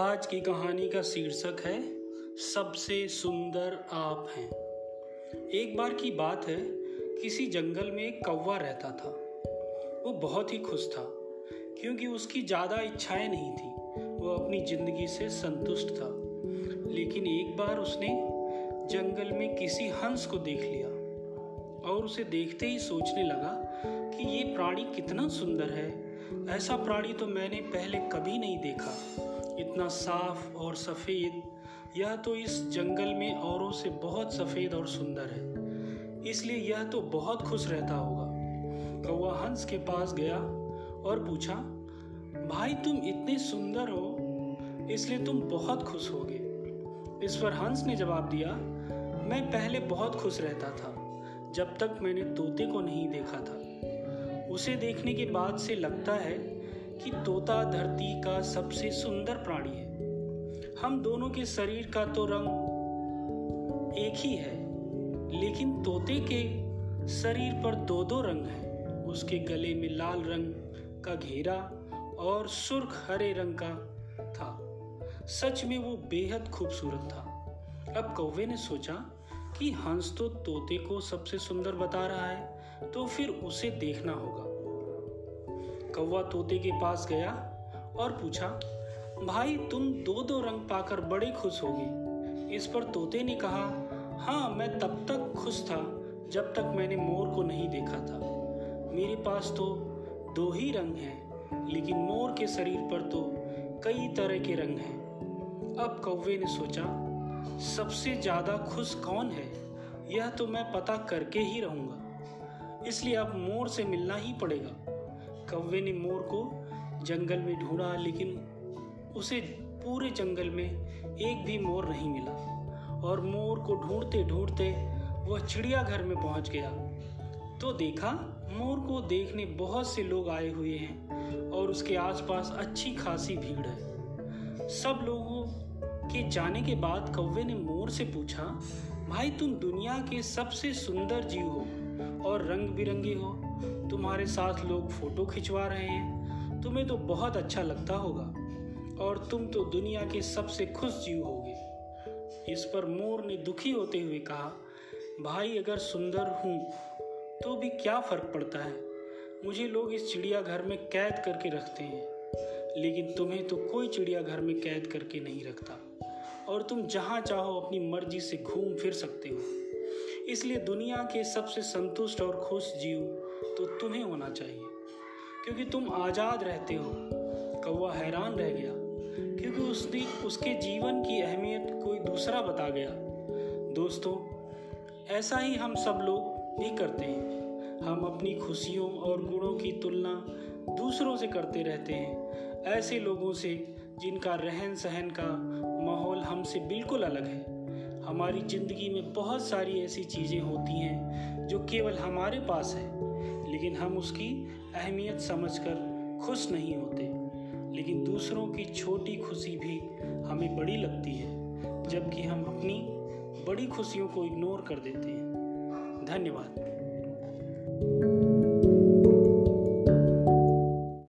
आज की कहानी का शीर्षक है, सबसे सुंदर आप हैं। एक बार की बात है, किसी जंगल में एक कौवा रहता था। वो बहुत ही खुश था, क्योंकि उसकी ज़्यादा इच्छाएँ नहीं थी। वो अपनी ज़िंदगी से संतुष्ट था। लेकिन एक बार उसने जंगल में किसी हंस को देख लिया और उसे देखते ही सोचने लगा कि ये प्राणी कितना सुंदर है। ऐसा प्राणी तो मैंने पहले कभी नहीं देखा। इतना साफ़ और सफ़ेद यह तो इस जंगल में औरों से बहुत सफ़ेद और सुंदर है। इसलिए यह तो बहुत खुश रहता होगा। कौआ हंस के पास गया और पूछा, भाई, तुम इतने सुंदर हो, इसलिए तुम बहुत खुश होगे। इस पर हंस ने जवाब दिया, मैं पहले बहुत खुश रहता था, जब तक मैंने तोते को नहीं देखा था। उसे देखने के बाद से लगता है कि तोता धरती का सबसे सुंदर प्राणी है। हम दोनों के शरीर का तो रंग एक ही है, लेकिन तोते के शरीर पर दो दो रंग हैं। उसके गले में लाल रंग का घेरा और सुर्ख हरे रंग का था। सच में वो बेहद खूबसूरत था। अब कौवे ने सोचा कि हंस तो तोते को सबसे सुंदर बता रहा है तो फिर उसे देखना होगा। कौवा तोते के पास गया और पूछा, भाई, तुम दो दो रंग पाकर बड़े खुश होगे? इस पर तोते ने कहा हाँ मैं तब तक खुश था जब तक मैंने मोर को नहीं देखा था। मेरे पास तो दो ही रंग हैं, लेकिन मोर के शरीर पर तो कई तरह के रंग हैं। अब कौवे ने सोचा, सबसे ज़्यादा खुश कौन है? यह तो मैं पता करके ही रहूँगा। इसलिए अब मोर से मिलना ही पड़ेगा। कौवे ने मोर को जंगल में ढूंढा, लेकिन उसे पूरे जंगल में एक भी मोर नहीं मिला। और मोर को ढूंढते ढूंढते वह चिड़ियाघर में पहुँच गया। तो देखा, मोर को देखने बहुत से लोग आए हुए हैं और उसके आसपास अच्छी खासी भीड़ है। सब लोगों के जाने के बाद कौवे ने मोर से पूछा, भाई, तुम दुनिया के सबसे सुंदर जीव हो। और रंग बिरंगी हो, तुम्हारे साथ लोग फ़ोटो खिंचवा रहे हैं। तुम्हें तो बहुत अच्छा लगता होगा, और तुम तो दुनिया के सबसे खुश जीव होगे। इस पर मोर ने दुखी होते हुए कहा, भाई, अगर सुंदर हूँ तो भी क्या फ़र्क पड़ता है? मुझे लोग इस चिड़ियाघर में कैद करके रखते हैं, लेकिन तुम्हें तो कोई चिड़ियाघर में कैद करके नहीं रखता। और तुम जहाँ चाहो, अपनी मर्ज़ी से घूम फिर सकते हो। इसलिए दुनिया के सबसे संतुष्ट और खुश जीव तो तुम्हें होना चाहिए। क्योंकि तुम आज़ाद रहते हो, कौवा हैरान रह गया। क्योंकि उसने, उसके जीवन की अहमियत कोई दूसरा बता गया। दोस्तों, ऐसा ही हम सब लोग भी करते हैं। हम अपनी खुशियों और गुणों की तुलना दूसरों से करते रहते हैं। ऐसे लोगों से जिनका रहन सहन का माहौल हमसे बिल्कुल अलग है। हमारी ज़िंदगी में बहुत सारी ऐसी चीज़ें होती हैं जो केवल हमारे पास है, लेकिन हम उसकी अहमियत समझकर खुश नहीं होते। लेकिन दूसरों की छोटी खुशी भी हमें बड़ी लगती है, जबकि हम अपनी बड़ी खुशियों को इग्नोर कर देते हैं। धन्यवाद।